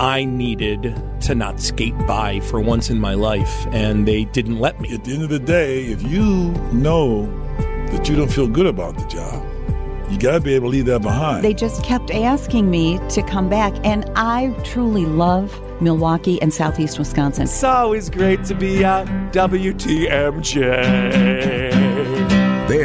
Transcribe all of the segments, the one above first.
I needed to not skate by for once in my life, and they didn't let me. At the end of the day, if you know that you don't feel good about the job, you got to be able to leave that behind. They just kept asking me to come back, and I truly love Milwaukee and Southeast Wisconsin. It's always great to be at WTMJ.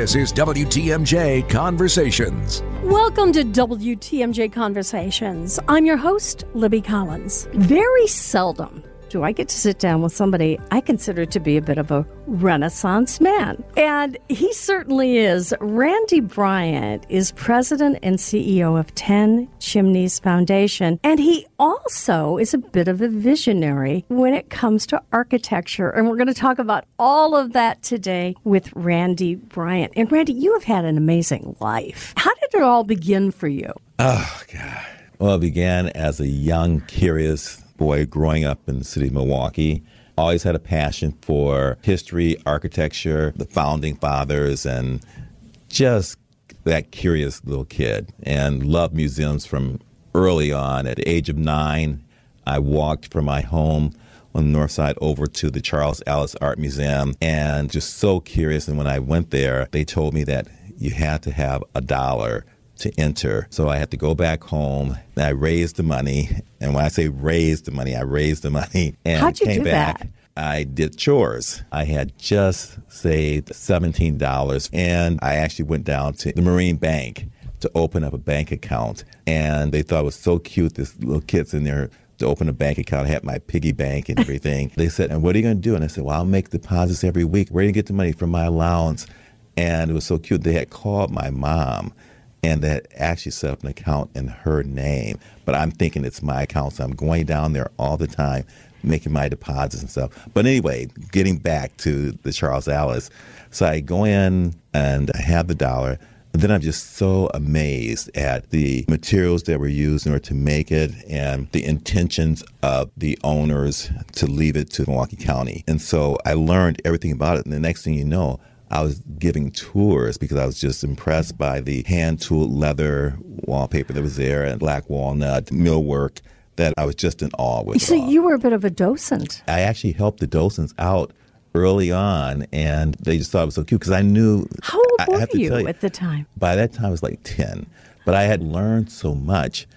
This is WTMJ Conversations. Welcome to WTMJ Conversations. I'm your host, Libby Collins. Very seldom do I get to sit down with somebody I consider to be a bit of a renaissance man. And he certainly is. Randy Bryant is president and CEO of 10 Chimneys Foundation. And he also is a bit of a visionary when it comes to architecture. And we're going to talk about all of that today with Randy Bryant. And Randy, you have had an amazing life. How did it all begin for you? Oh, God. Well, it began as a young, curious boy growing up in the city of Milwaukee. Always had a passion for history, architecture, the founding fathers, and just that curious little kid. And loved museums from early on. At the age of nine, I walked from my home on the north side over to the Charles Allis Art Museum and just so curious. And when I went there, they told me that you had to have a dollar to enter. So I had to go back home. I raised the money. And when I say raised the money, I raised the money and How'd you came do back. that? I did chores. I had just saved $17 and I actually went down to the Marine Bank to open up a bank account. And they thought it was so cute. This little kid's in there to open a bank account. I had my piggy bank and everything. they said, And what are you going to do? And I said, Well, I'll make deposits every week. Where are you get the money from my allowance? And it was so cute. They had called my mom and had actually set up an account in her name. But I'm thinking it's my account, so I'm going down there all the time, making my deposits and stuff. But anyway, getting back to the Charles Allis. So I go in and I have the dollar. And then I'm just so amazed at the materials that were used in order to make it and the intentions of the owners to leave it to Milwaukee County. And so I learned everything about it. And the next thing you know, I was giving tours because I was just impressed by the hand tooled leather wallpaper that was there and black walnut millwork that I was just in awe with. So all. you were a bit of a docent. I actually helped the docents out early on, and they just thought it was so cute because I knew. How old I were to you you, at the time? By that time, I was like 10. But I had learned so much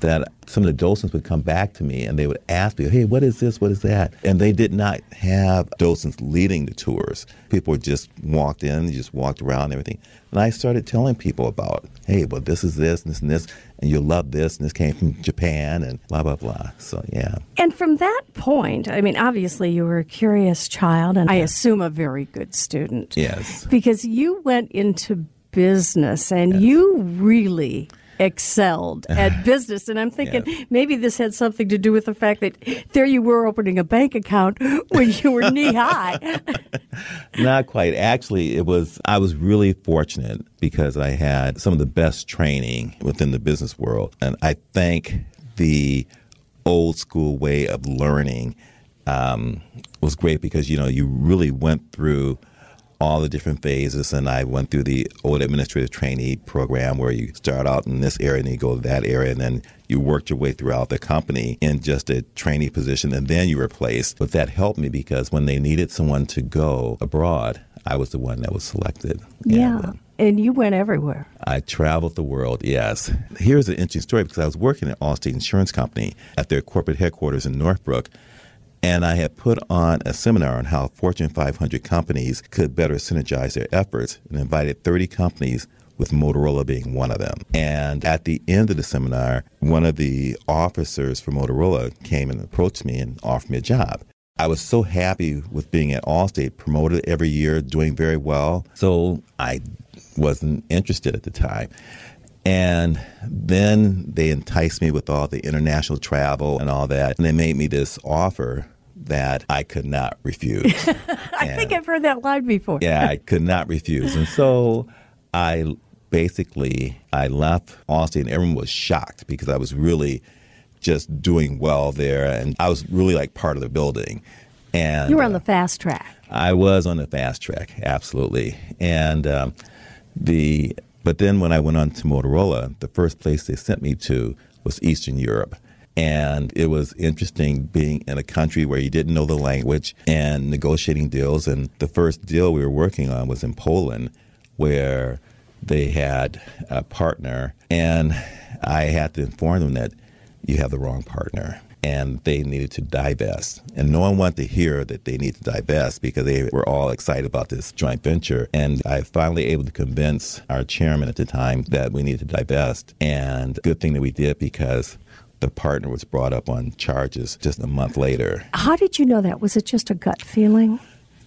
that some of the docents would come back to me and they would ask me, hey, what is this? What is that? And they did not have docents leading the tours. People just walked in, just walked around and everything. And I started telling people about, hey, well, this is this and this and this, and you'll love this, and this came from Japan, and blah, blah, blah. So, yeah. And from that point, I mean, obviously you were a curious child, and I assume a very good student. Yes. Because you went into business and you really excelled at business. And I'm thinking Yeah. maybe this had something to do with the fact that there you were opening a bank account when you were knee high. Not quite. Actually, it was, I was really fortunate because I had some of the best training within the business world. And I think the old school way of learning um, was great because, you know, you really went through all the different phases. And I went through the old administrative trainee program where you start out in this area and you go to that area and then you worked your way throughout the company in just a trainee position and then you were placed. But that helped me because when they needed someone to go abroad, I was the one that was selected. yeah. And, And you went everywhere. I traveled the world, yes. Here's an interesting story because I was working at Allstate Insurance Company at their corporate headquarters in Northbrook. And I had put on a seminar on how Fortune 500 companies could better synergize their efforts and invited 30 companies, with Motorola being one of them. And at the end of the seminar, one of the officers for Motorola came and approached me and offered me a job. I was so happy with being at Allstate, promoted every year, doing very well. So I wasn't interested at the time. And then they enticed me with all the international travel and all that. And they made me this offer that I could not refuse. I think I've heard that line before. yeah, I could not refuse. And so I basically I left Allstate and everyone was shocked because I was really just doing well there and I was really like part of the building. And You were on uh, the fast track. I was on the fast track, absolutely. And um, the but then when I went on to Motorola, the first place they sent me to was Eastern Europe. And it was interesting being in a country where you didn't know the language and negotiating deals. And the first deal we were working on was in Poland, where they had a partner, and I had to inform them that you have the wrong partner and they needed to divest. And no one wanted to hear that they need to divest because they were all excited about this joint venture. And I finally able to convince our chairman at the time that we needed to divest. And good thing that we did because the partner was brought up on charges just a month later. How did you know that? Was it just a gut feeling?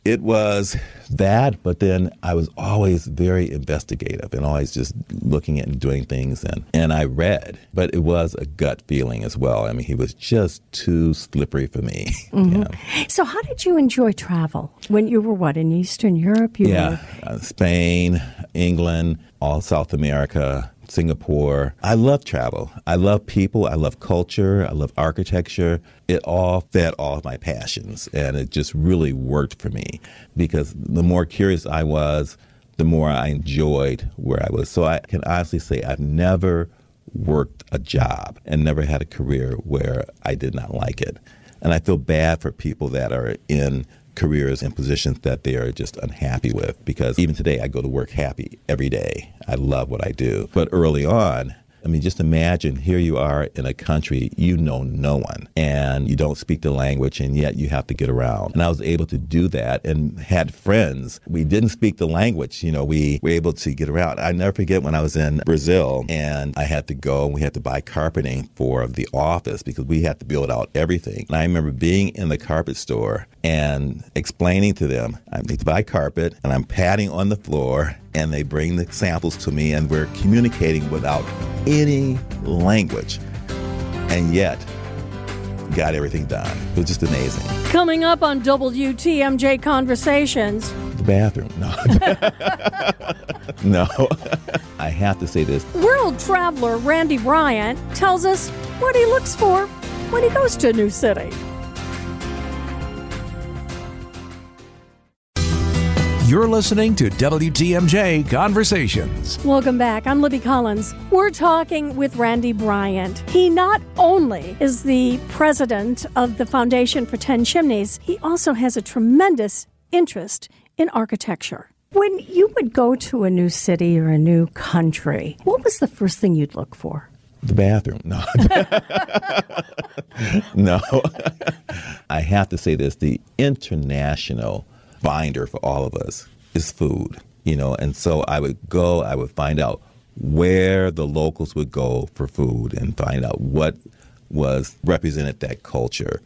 It was that, but then I was always very investigative and always just looking at and doing things. And, and I read, but it was a gut feeling as well. I mean, he was just too slippery for me. Mm-hmm. So, how did you enjoy travel when you were what in Eastern Europe? You yeah, uh, Spain, England, all South America. Singapore. I love travel. I love people. I love culture. I love architecture. It all fed all of my passions, and it just really worked for me because the more curious I was, the more I enjoyed where I was. So I can honestly say I've never worked a job and never had a career where I did not like it. And I feel bad for people that are in careers and positions that they are just unhappy with because even today I go to work happy every day. I love what I do. But early on, I mean, just imagine here you are in a country you know no one and you don't speak the language and yet you have to get around. And I was able to do that and had friends. We didn't speak the language, you know, we were able to get around. I never forget when I was in Brazil and I had to go and we had to buy carpeting for the office because we had to build out everything. And I remember being in the carpet store and explaining to them, I need to buy carpet and I'm padding on the floor and they bring the samples to me and we're communicating without any language. And yet got everything done. It was just amazing. Coming up on wtmj conversations. The bathroom. No. No. I have to say this. World traveler randy bryant tells us what he looks for when he goes to a new city You're listening to WTMJ Conversations. Welcome back. I'm Libby Collins. We're talking with Randy Bryant. He not only is the president of the Foundation for 10 Chimneys, he also has a tremendous interest in architecture. When you would go to a new city or a new country, what was the first thing you'd look for? The bathroom. No. no. I have to say this the international binder for all of us is food, you know. And so I would go, I would find out where the locals would go for food and find out what was represented that culture.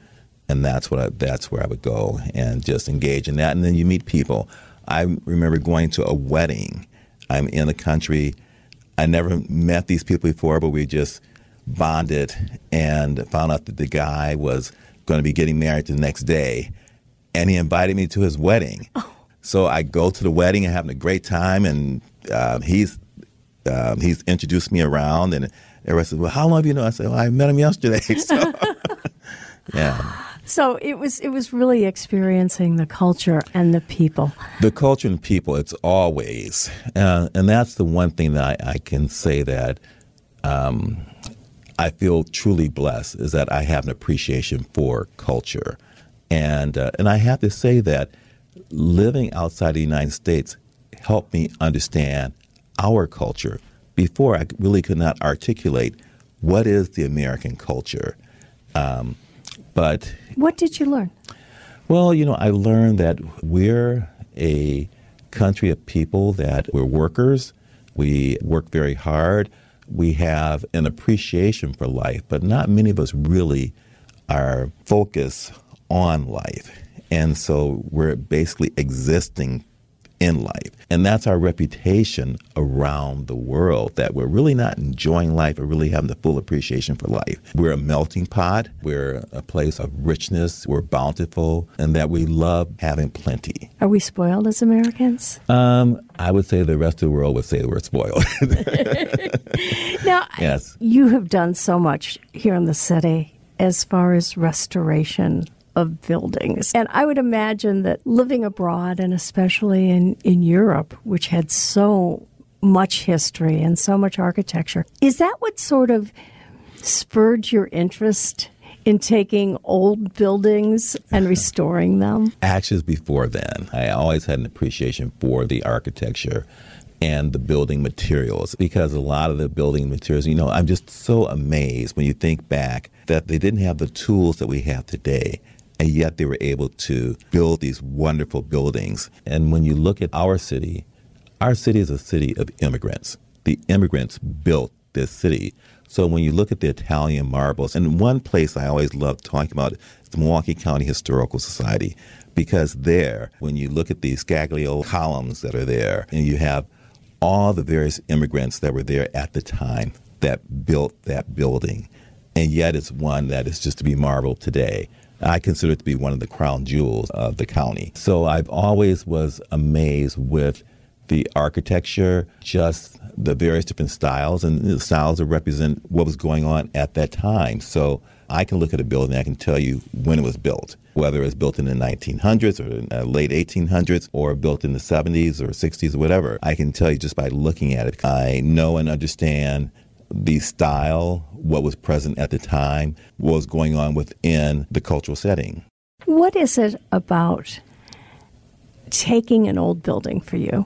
And that's what I, that's where I would go and just engage in that. And then you meet people. I remember going to a wedding. I'm in the country. I never met these people before, but we just bonded and found out that the guy was going to be getting married the next day and he invited me to his wedding. Oh. So I go to the wedding and having a great time, and uh, he's um, he's introduced me around, and everybody says, "Well, how long have you known?" I said, "Well, I met him yesterday." So, yeah. So it was it was really experiencing the culture and the people. The culture and people. It's always, uh, and that's the one thing that I, I can say that. Um, I feel truly blessed is that I have an appreciation for culture. And, uh, and I have to say that living outside the United States helped me understand our culture. Before, I really could not articulate what is the American culture. Um, but what did you learn? Well, you know, I learned that we're a country of people that we're workers. We work very hard. We have an appreciation for life, but not many of us really are focused on life. And so we're basically existing in life. And that's our reputation around the world that we're really not enjoying life or really having the full appreciation for life. We're a melting pot, we're a place of richness, we're bountiful, and that we love having plenty. Are we spoiled as Americans? Um, I would say the rest of the world would say we're spoiled. now, yes. you have done so much here in the city as far as restoration of buildings. And I would imagine that living abroad, and especially in, in Europe, which had so much history and so much architecture, is that what sort of spurred your interest in taking old buildings and restoring them? Actually, before then, I always had an appreciation for the architecture and the building materials because a lot of the building materials, you know, I'm just so amazed when you think back that they didn't have the tools that we have today. And yet they were able to build these wonderful buildings. And when you look at our city, our city is a city of immigrants. The immigrants built this city. So when you look at the Italian marbles, and one place I always love talking about is the Milwaukee County Historical Society, because there, when you look at these scagliola columns that are there, and you have all the various immigrants that were there at the time that built that building, and yet it's one that is just to be marveled today. I consider it to be one of the crown jewels of the county. So I've always was amazed with the architecture, just the various different styles, and the styles that represent what was going on at that time. So I can look at a building, I can tell you when it was built, whether it was built in the 1900s or the late 1800s or built in the 70s or 60s or whatever. I can tell you just by looking at it. I know and understand the style, what was present at the time, what was going on within the cultural setting. What is it about taking an old building for you?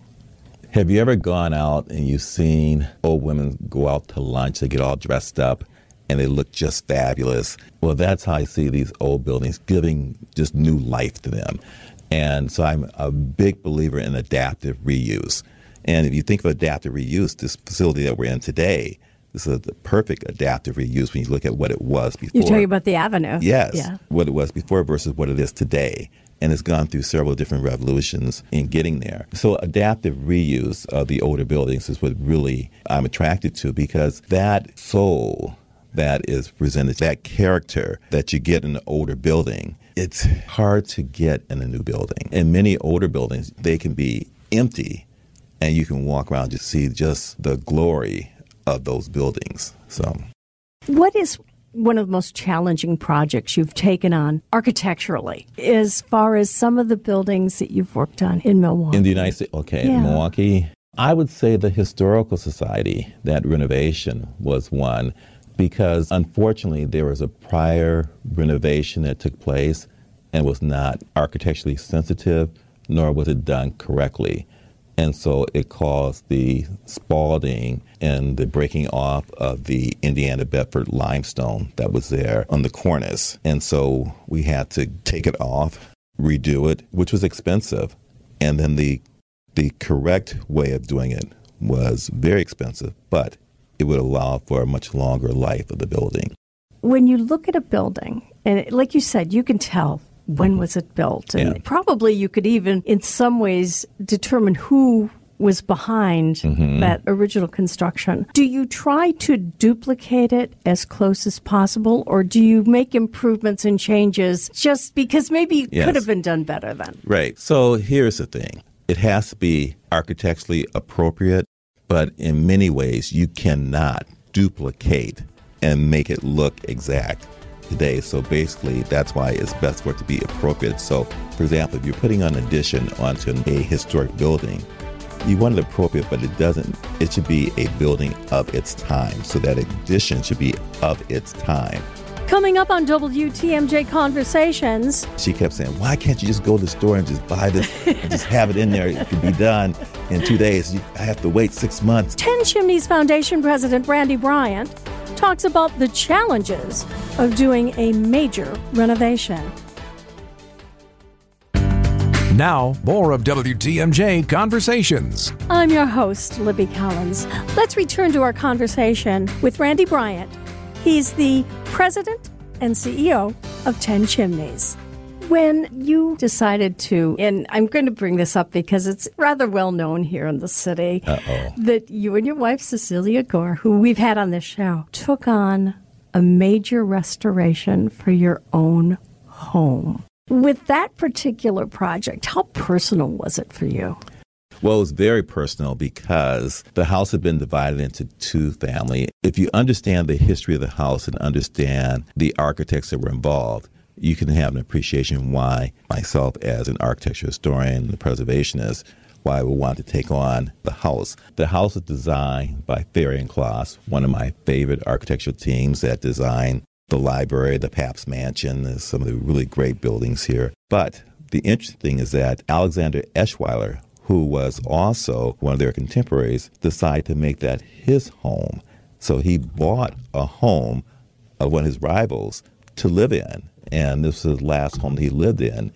Have you ever gone out and you've seen old women go out to lunch? They get all dressed up and they look just fabulous. Well, that's how I see these old buildings giving just new life to them. And so I'm a big believer in adaptive reuse. And if you think of adaptive reuse, this facility that we're in today, this is the perfect adaptive reuse when you look at what it was before. You're talking about the avenue. Yes. Yeah. What it was before versus what it is today and it's gone through several different revolutions in getting there. So adaptive reuse of the older buildings is what really I'm attracted to because that soul that is presented, that character that you get in an older building, it's hard to get in a new building. In many older buildings, they can be empty and you can walk around to see just the glory of those buildings. So what is one of the most challenging projects you've taken on architecturally as far as some of the buildings that you've worked on in Milwaukee? In the United States, okay, yeah. in Milwaukee. I would say the Historical Society, that renovation was one because unfortunately there was a prior renovation that took place and was not architecturally sensitive, nor was it done correctly. And so it caused the spalling and the breaking off of the Indiana Bedford limestone that was there on the cornice. And so we had to take it off, redo it, which was expensive. And then the the correct way of doing it was very expensive, but it would allow for a much longer life of the building. When you look at a building, and like you said, you can tell when was it built? And Yeah. probably you could even, in some ways, determine who was behind Mm-hmm. that original construction. Do you try to duplicate it as close as possible, or do you make improvements and changes just because maybe it Yes. could have been done better then? Right. So here's the thing it has to be architecturally appropriate, but in many ways, you cannot duplicate and make it look exact today. So basically, that's why it's best for it to be appropriate. So, for example, if you're putting an addition onto a historic building, you want it appropriate, but it doesn't. It should be a building of its time. So that addition should be of its time. Coming up on WTMJ Conversations, She kept saying, "Why can't you just go to the store and just buy this and just have it in there? It could be done in two days. I have to wait six months." 10 Chimneys Foundation President Randy Bryant talks about the challenges of doing a major renovation. Now, more of WTMJ Conversations. I'm your host, Libby Collins. Let's return to our conversation with Randy Bryant. He's the president and CEO of 10 Chimneys. When you decided to, and I'm going to bring this up because it's rather well known here in the city, Uh-oh. that you and your wife, Cecilia Gore, who we've had on this show, took on a major restoration for your own home. With that particular project, how personal was it for you? Well, it was very personal because the house had been divided into two family. If you understand the history of the house and understand the architects that were involved, you can have an appreciation why myself as an architecture historian and preservationist why we want to take on the house. The house is designed by Ferry and Clas, one of my favorite architectural teams that designed the library, the Pabst Mansion, some of the really great buildings here. But the interesting thing is that Alexander Eschweiler, who was also one of their contemporaries, decided to make that his home. So he bought a home of one of his rivals to live in. And this was the last home he lived in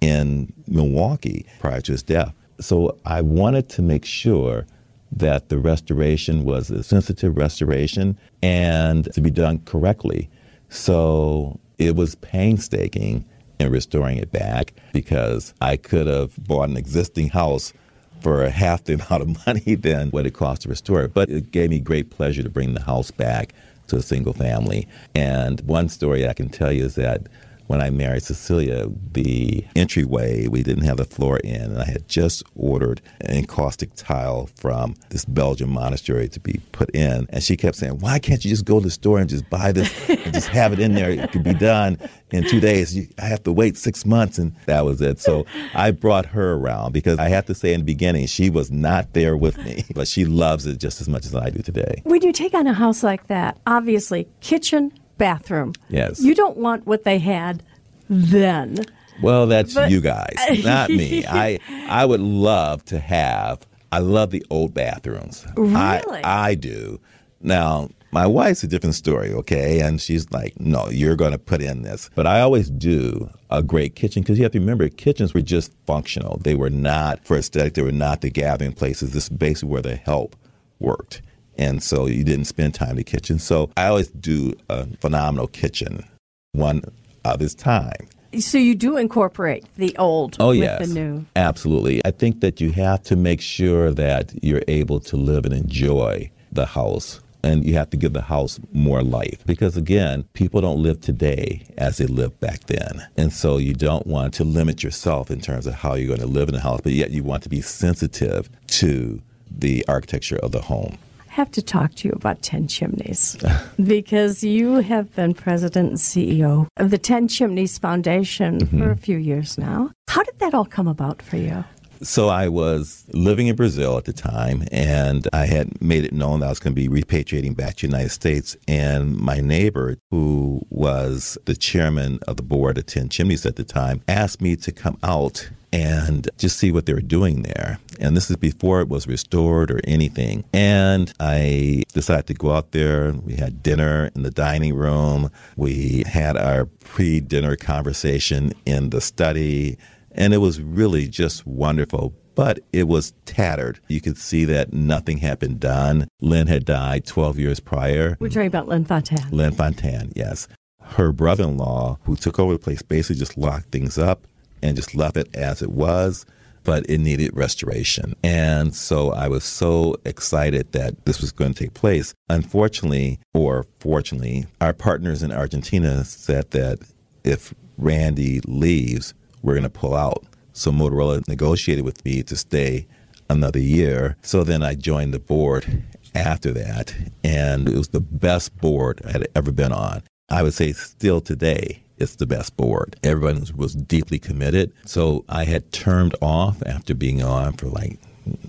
in Milwaukee prior to his death. So I wanted to make sure that the restoration was a sensitive restoration and to be done correctly. So it was painstaking in restoring it back because I could have bought an existing house for half the amount of money than what it cost to restore it. But it gave me great pleasure to bring the house back to a single family. And one story I can tell you is that when I married Cecilia, the entryway, we didn't have the floor in, and I had just ordered an encaustic tile from this Belgian monastery to be put in. And she kept saying, Why can't you just go to the store and just buy this and just have it in there? It could be done in two days. I have to wait six months. And that was it. So I brought her around because I have to say in the beginning, she was not there with me, but she loves it just as much as I do today. When you take on a house like that, obviously, kitchen, bathroom. Yes. You don't want what they had then. Well, that's But- you guys, not me. I I would love to have. I love the old bathrooms. Really? I, I do. Now, my wife's a different story, okay? And she's like, no, you're going to put in this. But I always do a great kitchen because you have to remember, kitchens were just functional. They were not for aesthetic. They were not the gathering places. This is basically where the help worked. And so you didn't spend time in the kitchen. So I always do a phenomenal kitchen, one of its time. So you do incorporate the old Oh, with yes. the new. Absolutely. I think that you have to make sure that you're able to live and enjoy the house. And you have to give the house more life because, again, people don't live today as they lived back then. And so you don't want to limit yourself in terms of how you're going to live in the house, but yet you want to be sensitive to the architecture of the home. I have to talk to you about 10 Chimneys because you have been president and CEO of the 10 Chimneys Foundation Mm-hmm. for a few years now. How did that all come about for you? So I was living in Brazil at the time, and I had made it known that I was going to be repatriating back to the United States. And my neighbor, who was the chairman of the board at Ten Chimneys at the time, asked me to come out and just see what they were doing there. And this is before it was restored or anything. And I decided to go out there. We had dinner in the dining room. We had our pre dinner conversation in the study. And it was really just wonderful. But it was tattered. You could see that nothing had been done. Lynn had died 12 years prior. We're talking about Lynn Fontanne. Lynn Fontanne, yes. Her brother in law, who took over the place, basically just locked things up and just left it as it was, but it needed restoration. And so I was so excited that this was going to take place. Unfortunately, or fortunately, our partners in Argentina said that if Randy leaves, we're going to pull out. So Motorola negotiated with me to stay another year. So then I joined the board after that, and it was the best board I had ever been on. I would say still today, it's the best board. Everyone was deeply committed. So I had turned off after being on for like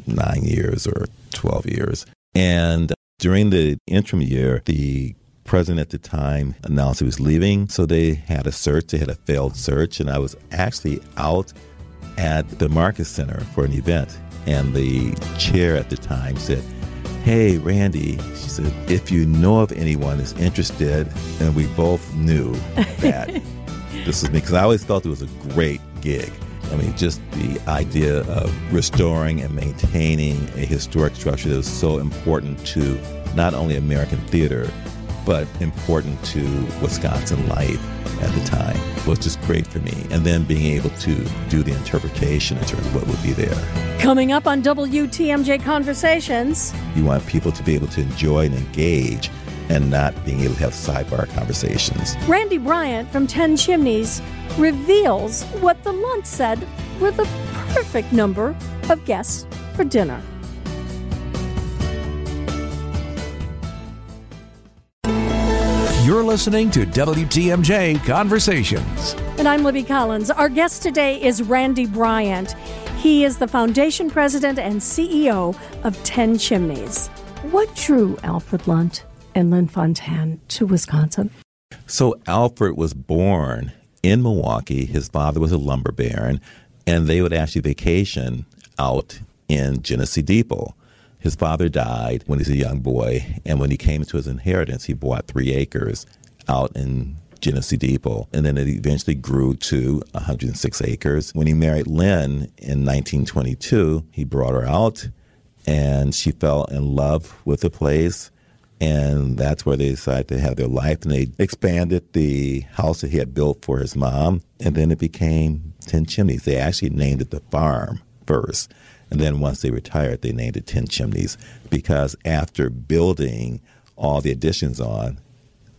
nine years or 12 years. And during the interim year, the president at the time announced he was leaving. So they had a search, they had a failed search, and I was actually out at the Marcus Center for an event. And the chair at the time said, Hey, Randy, she said, if you know of anyone that's interested, and we both knew that this was me, because I always felt it was a great gig. I mean, just the idea of restoring and maintaining a historic structure that was so important to not only American theater, but important to Wisconsin life at the time was just great for me. And then being able to do the interpretation in terms of what would be there. Coming up on WTMJ Conversations, You want people to be able to enjoy and engage and not being able to have sidebar conversations. Randy Bryant from 10 Chimneys reveals what the Lunts said were the perfect number of guests for dinner. You're listening to WTMJ Conversations. And I'm Libby Collins. Our guest today is Randy Bryant. He is the foundation president and CEO of 10 Chimneys. What drew Alfred Lunt and Lynn Fontanne to Wisconsin? So Alfred was born in Milwaukee. His father was a lumber baron, and they would actually vacation out in Genesee Depot. His father died when he was a young boy, and when he came into his inheritance, he bought three acres out in Genesee Depot. And then it eventually grew to 106 acres. When he married Lynn in 1922, he brought her out and she fell in love with the place. And that's where they decided to have their life. And they expanded the house that he had built for his mom. And then it became 10 Chimneys. They actually named it the farm first. And then once they retired, they named it 10 Chimneys because after building all the additions on,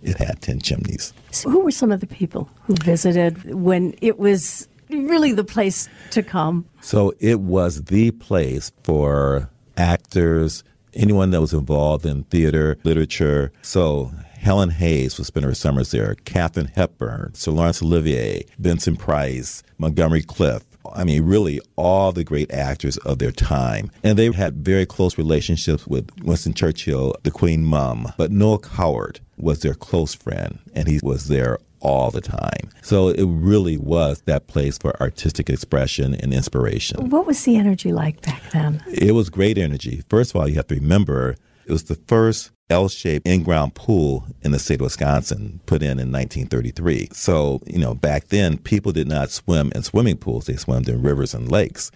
it had 10 chimneys. So who were some of the people who visited when it was really the place to come? So it was the place for actors, anyone that was involved in theater, literature. So Helen Hayes would spend her summers there, Katharine Hepburn, Sir Laurence Olivier, Vincent Price, Montgomery Clift, I mean, really all the great actors of their time. And they had very close relationships with Winston Churchill, the Queen Mum. But Noel Coward was their close friend, and he was there all the time. So it really was that place for artistic expression and inspiration. What was the energy like back then? It was great energy. First of all, you have to remember it was the first L-shaped in-ground pool in the state of Wisconsin put in in 1933. So, you know, back then people did not swim in swimming pools. They swam in rivers and lakes.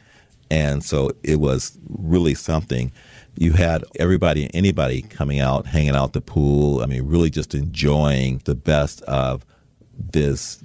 And so it was really something. You had everybody, and anybody coming out, hanging out the pool. I mean, really just enjoying the best of this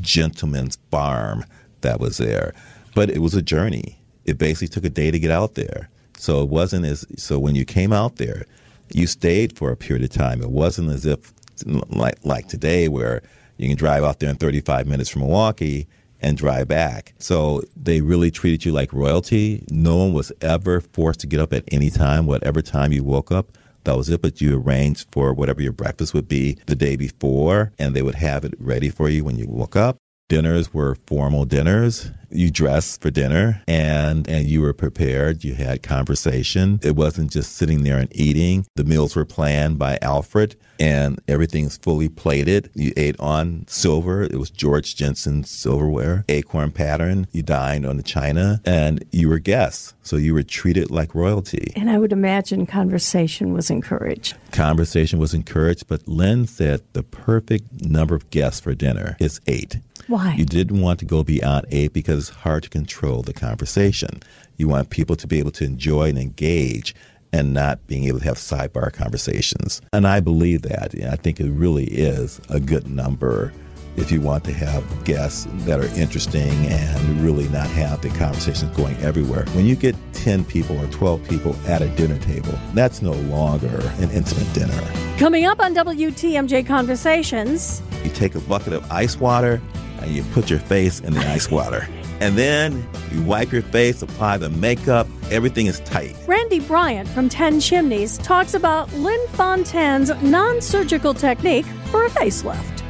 gentleman's farm that was there. But it was a journey. It basically took a day to get out there. So it wasn't as so when you came out there, you stayed for a period of time. It wasn't as if like like today where you can drive out there in 35 minutes from Milwaukee and drive back. So they really treated you like royalty. No one was ever forced to get up at any time, whatever time you woke up. That was it, but you arranged for whatever your breakfast would be the day before, and they would have it ready for you when you woke up. Dinners were formal dinners. You dressed for dinner and, and you were prepared. You had conversation. It wasn't just sitting there and eating. The meals were planned by Alfred and everything's fully plated. You ate on silver. It was Georg Jensen's silverware, acorn pattern. You dined on the china and you were guests. So you were treated like royalty. And I would imagine conversation was encouraged. Conversation was encouraged, but Lynn said the perfect number of guests for dinner is eight. Why? You didn't want to go beyond eight because it's hard to control the conversation. You want people to be able to enjoy and engage and not being able to have sidebar conversations. And I believe that. I think it really is a good number if you want to have guests that are interesting and really not have the conversations going everywhere. When you get 10 people or 12 people at a dinner table, that's no longer an intimate dinner. Coming up on WTMJ Conversations, you take a bucket of ice water and you put your face in the ice water. And then you wipe your face, apply the makeup, everything is tight. Randy Bryant from 10 Chimneys talks about Lynn Fontanne's non surgical technique for a facelift.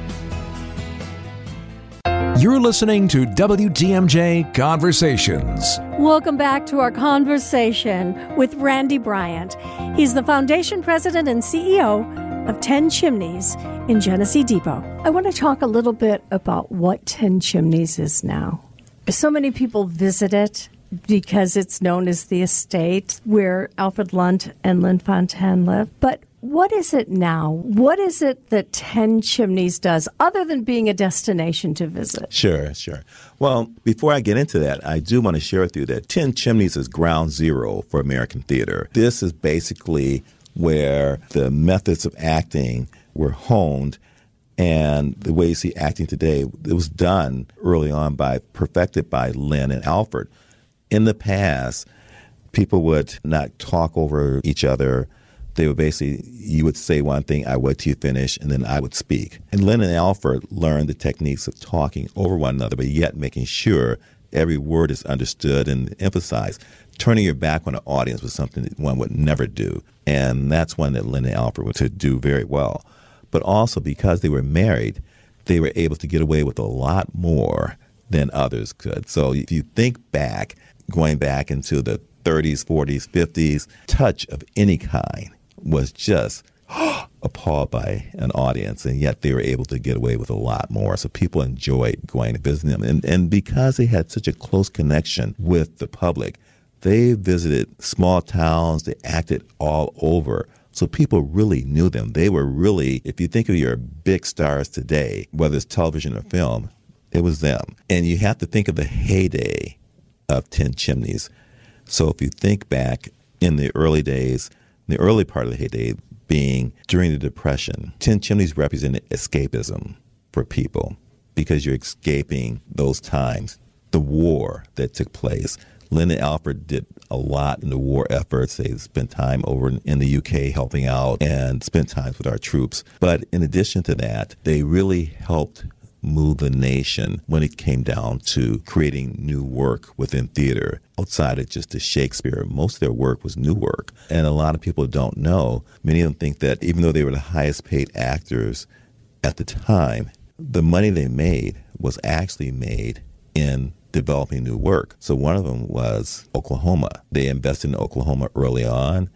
You're listening to WTMJ Conversations. Welcome back to our conversation with Randy Bryant. He's the foundation president and CEO of 10 Chimneys in Genesee Depot. I want to talk a little bit about what 10 Chimneys is now. So many people visit it because it's known as the estate where Alfred Lunt and Lynn Fontanne live. But what is it now? What is it that 10 Chimneys does other than being a destination to visit? Sure, sure. Well, before I get into that, I do want to share with you that 10 Chimneys is ground zero for American theater. This is basically where the methods of acting were honed and the way you see acting today, it was done early on by, perfected by Lynn and Alfred. In the past, people would not talk over each other. They would basically, you would say one thing, I would till you finish, and then I would speak. And Lynn and Alfred learned the techniques of talking over one another, but yet making sure every word is understood and emphasized. Turning your back on an audience was something that one would never do. And that's one that Lynn and Alfred to do very well but also because they were married, they were able to get away with a lot more than others could. So if you think back, going back into the 30s, 40s, 50s, touch of any kind was just appalled by an audience, and yet they were able to get away with a lot more. So people enjoyed going to visit them. And, and because they had such a close connection with the public, they visited small towns, they acted all over. So people really knew them. They were really, if you think of your big stars today, whether it's television or film, it was them. And you have to think of the heyday of Ten Chimneys. So if you think back in the early days, the early part of the heyday being during the Depression, Ten Chimneys represented escapism for people because you're escaping those times, the war that took place. Lynn and Alfred did a lot in the war efforts. They spent time over in the UK helping out and spent time with our troops. But in addition to that, they really helped move the nation when it came down to creating new work within theater outside of just the Shakespeare. Most of their work was new work. And a lot of people don't know. Many of them think that even though they were the highest paid actors at the time, the money they made was actually made in developing new work. So one of them was Oklahoma. They invested in Oklahoma early on.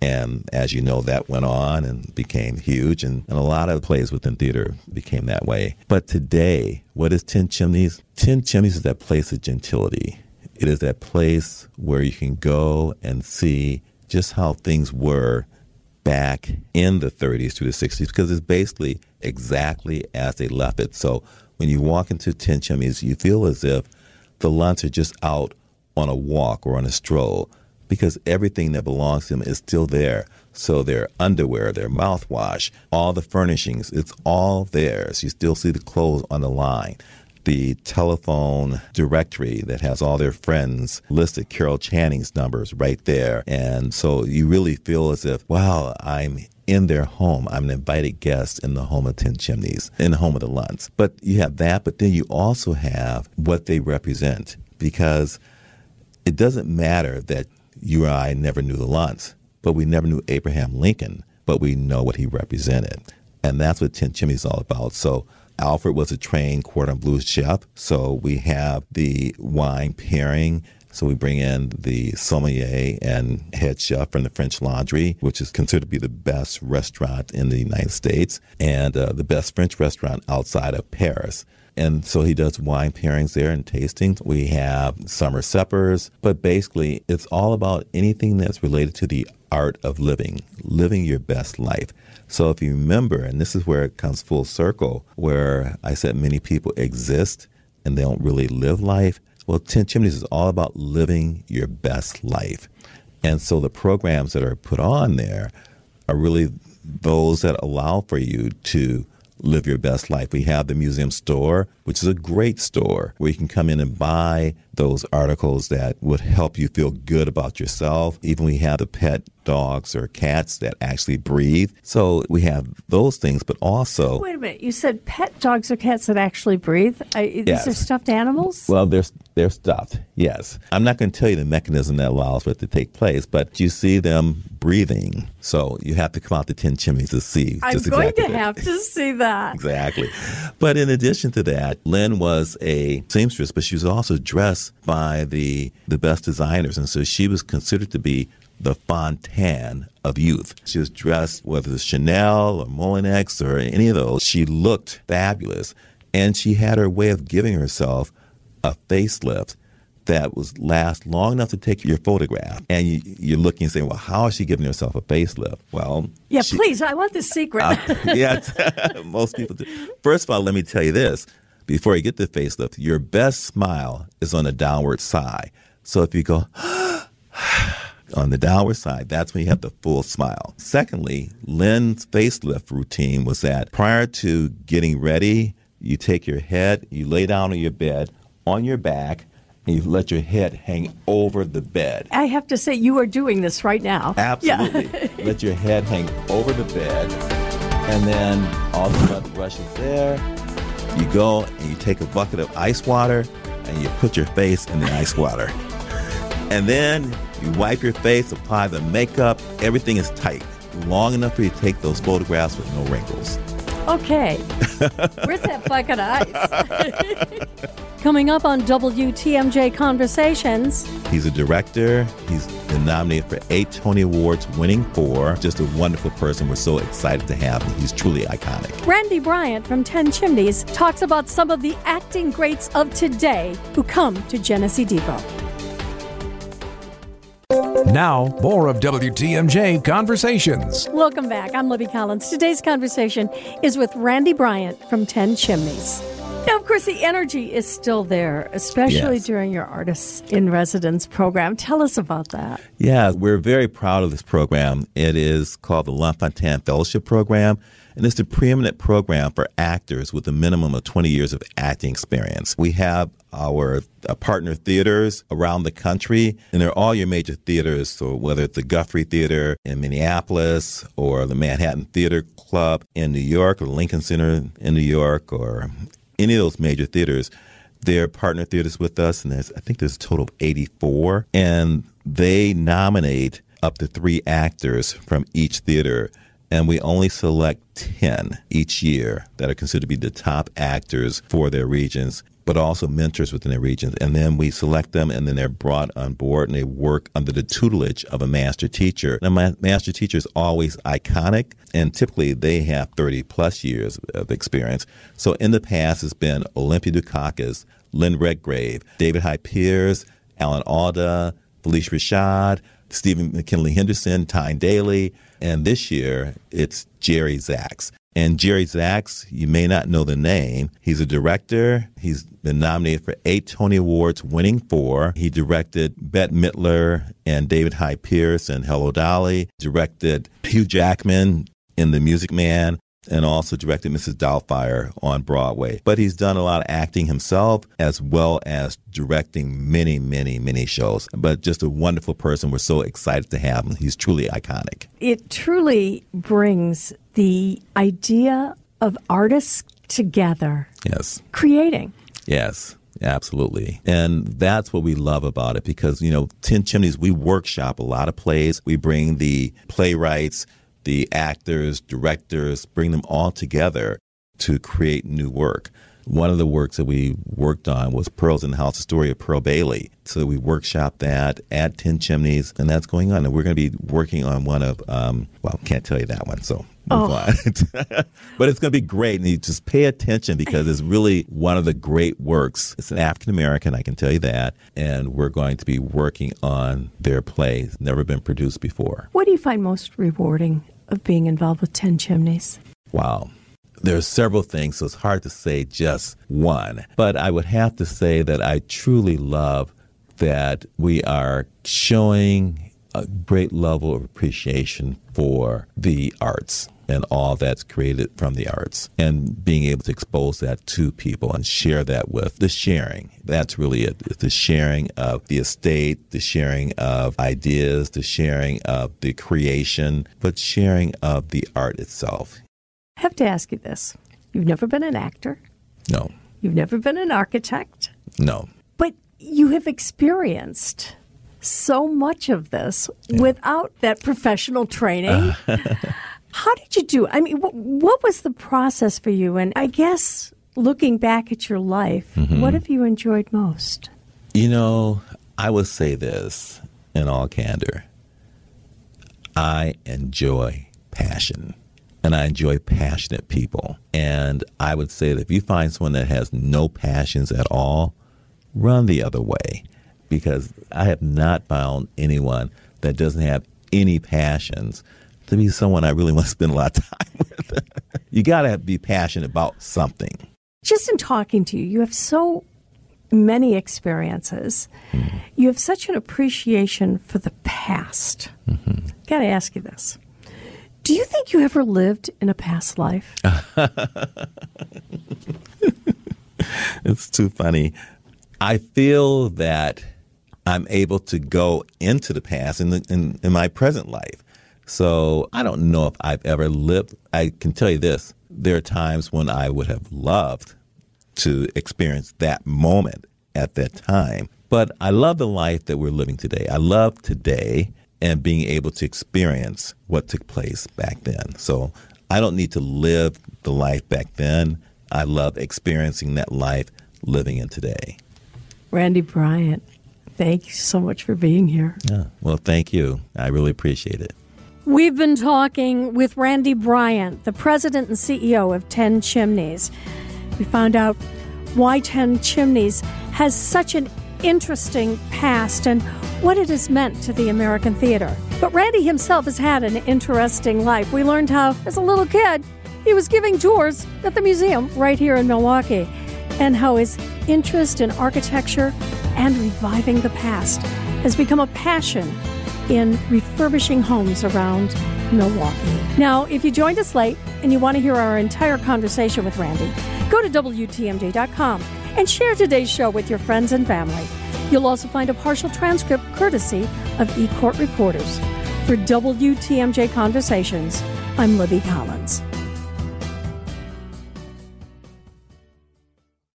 And as you know, that went on and became huge. And, and a lot of plays within theater became that way. But today, what is Ten Chimneys? Ten Chimneys is that place of gentility. It is that place where you can go and see just how things were back in the 30s to the 60s because it's basically exactly as they left it. So when you walk into Ten Chimneys, you feel as if the Lunts are just out on a walk or on a stroll because everything that belongs to them is still there. So their underwear, their mouthwash, all the furnishings, it's all theirs. You still see the clothes on the line. The telephone directory that has all their friends listed, Carol Channing's numbers right there. And so you really feel as if, wow, I'm in their home. I'm an invited guest in the home of Ten Chimneys, in the home of the Lunts. But you have that, but then you also have what they represent because it doesn't matter that you or I never knew the Lunts, but we never knew Abraham Lincoln, but we know what he represented. And that's what Ten Chimneys is all about. So Alfred was a trained cordon bleu chef. So we have the wine pairing. So we bring in the sommelier and head chef from the French Laundry, which is considered to be the best restaurant in the United States and uh, the best French restaurant outside of Paris. And so he does wine pairings there and tastings. We have summer suppers, but basically it's all about anything that's related to the art of living, living your best life. So if you remember, and this is where it comes full circle, where I said many people exist and they don't really live life. Well, Ten Chimneys is all about living your best life. And so the programs that are put on there are really those that allow for you to live your best life. We have the museum store, which is a great store where you can come in and buy those articles that would help you feel good about yourself. Even we have the pet dogs or cats that actually breathe. So we have those things, but also. Wait a minute. You said pet dogs or cats that actually breathe? I, Yes. These are stuffed animals? Well, they're, they're stuffed, yes. I'm not going to tell you the mechanism that allows for it to take place, but you see them breathing. So you have to come out to 10 chimneys to see. I'm going exactly to that. have to see that. Exactly. But in addition to that, Lynn was a seamstress, but she was also dressed by the the best designers, and so she was considered to be the Fontaine of youth. She was dressed whether it's Chanel or Molyneux or any of those. She looked fabulous, and she had her way of giving herself a facelift that was last long enough to take your photograph. And you, you're looking and saying, well, how is she giving herself a facelift? Well, Yeah, she- please. I want the secret. uh, yeah, most people do. First of all, let me tell you this: before you get the facelift, your best smile is on the downward side. So if you go on the downward side, that's when you have the full smile. Secondly, Lynn's facelift routine was that prior to getting ready, you take your head, you lay down on your bed on your back, and you let your head hang over the bed. I have to say, you are doing this right now. Absolutely. Let your head hang over the bed, and then all the blood rushes there. You go and you take a bucket of ice water and you put your face in the ice water. And then you wipe your face, apply the makeup. Everything is tight, long enough for you to take those photographs with no wrinkles. Okay. Where's that bucket of ice? Coming up on WTMJ Conversations. He's a director. He's been nominated for eight Tony Awards, winning four. Just a wonderful person. We're so excited to have him. He's truly iconic. Randy Bryant from 10 Chimneys talks about some of the acting greats of today who come to Genesee Depot. Now, more of WTMJ Conversations. Welcome back. I'm Libby Collins. Today's conversation is with Randy Bryant from 10 Chimneys. Now, of course, the energy is still there, especially Yes. during your Artists in Residence program. Tell us about that. Yeah, we're very proud of this program. It is called the Lunt-Fontanne Fellowship Program, and it's the preeminent program for actors with a minimum of 20 years of acting experience. We have our uh, partner theaters around the country, and they're all your major theaters. So whether it's the Guthrie Theater in Minneapolis, or the Manhattan Theater Club in New York, or Lincoln Center in New York, or any of those major theaters, they're partner theaters with us, and there's I think there's a total of 84, and they nominate up to three actors from each theater, and we only select 10 each year that are considered to be the top actors for their regions. But also mentors within their regions. And then we select them and then they're brought on board and they work under the tutelage of a master teacher. Now, my master teacher is always iconic and typically they have 30 plus years of experience. So in the past, it's been Olympia Dukakis, Lynn Redgrave, David Hyde Pierce, Alan Alda, Phylicia Rashad, Stephen McKinley Henderson, Tyne Daly, and this year it's Jerry Zaks. And Jerry Zaks, you may not know the name. He's a director. He's been nominated for eight Tony Awards, winning four. He directed Bette Midler and David Hyde Pierce and Hello Dolly. Directed Hugh Jackman in The Music Man and also directed Mrs. Doubtfire on Broadway. But he's done a lot of acting himself as well as directing many, many, many shows. But just a wonderful person. We're so excited to have him. He's truly iconic. It truly brings the idea of artists together, Yes. creating. Yes, absolutely. And that's what we love about it because, you know, 10 Chimneys, we workshop a lot of plays. We bring the playwrights, the actors, directors, bring them all together to create new work. One of the works that we worked on was Pearls in the House, the story of Pearl Bailey. So we workshopped that at 10 Chimneys, and that's going on. And we're going to be working on one of, um, well, can't tell you that one, so on. but it's going to be great. And you just pay attention because it's really one of the great works. It's an African American, I can tell you that. And we're going to be working on their play. It's never been produced before. What do you find most rewarding of being involved with 10 Chimneys? Wow. There are several things, so it's hard to say just one. But I would have to say that I truly love that we are showing a great level of appreciation for the arts and all that's created from the arts and being able to expose that to people and share that with the sharing. That's really it. The sharing of the estate, the sharing of ideas, the sharing of the creation, but sharing of the art itself. I have to ask you this. You've never been an actor, No, you've never been an architect, no. but you have experienced so much of this without that professional training. How did you do? I mean, what, what was the process for you? And I guess looking back at your life, mm-hmm. what have you enjoyed most? You know, I would say this in all candor. I enjoy passion and I enjoy passionate people. And I would say that if you find someone that has no passions at all, run the other way because I have not found anyone that doesn't have any passions to be someone I really want to spend a lot of time with. you got to be passionate about something. Just in talking to you, you have so many experiences. Mm-hmm. You have such an appreciation for the past. Mm-hmm. Got to ask you this. Do you think you ever lived in a past life? It's too funny. I feel that I'm able to go into the past in, the, in in my present life. So I don't know if I've ever lived. I can tell you this: there are times when I would have loved to experience that moment at that time. But I love the life that we're living today. I love today and being able to experience what took place back then. So I don't need to live the life back then. I love experiencing that life living in today. Randy Bryant, thank you so much for being here. Yeah. Well, thank you. I really appreciate it. We've been talking with Randy Bryant, the president and CEO of 10 Chimneys. We found out why 10 Chimneys has such an interesting past and what it has meant to the American theater. But Randy himself has had an interesting life. We learned how, as a little kid, he was giving tours at the museum right here in Milwaukee, and how his interest in architecture and reviving the past has become a passion in refurbishing homes around Milwaukee. Now, if you joined us late and you want to hear our entire conversation with Randy, go to WTMJ.com and share today's show with your friends and family. You'll also find a partial transcript courtesy of eCourt Reporters. For WTMJ Conversations, I'm Libby Collins.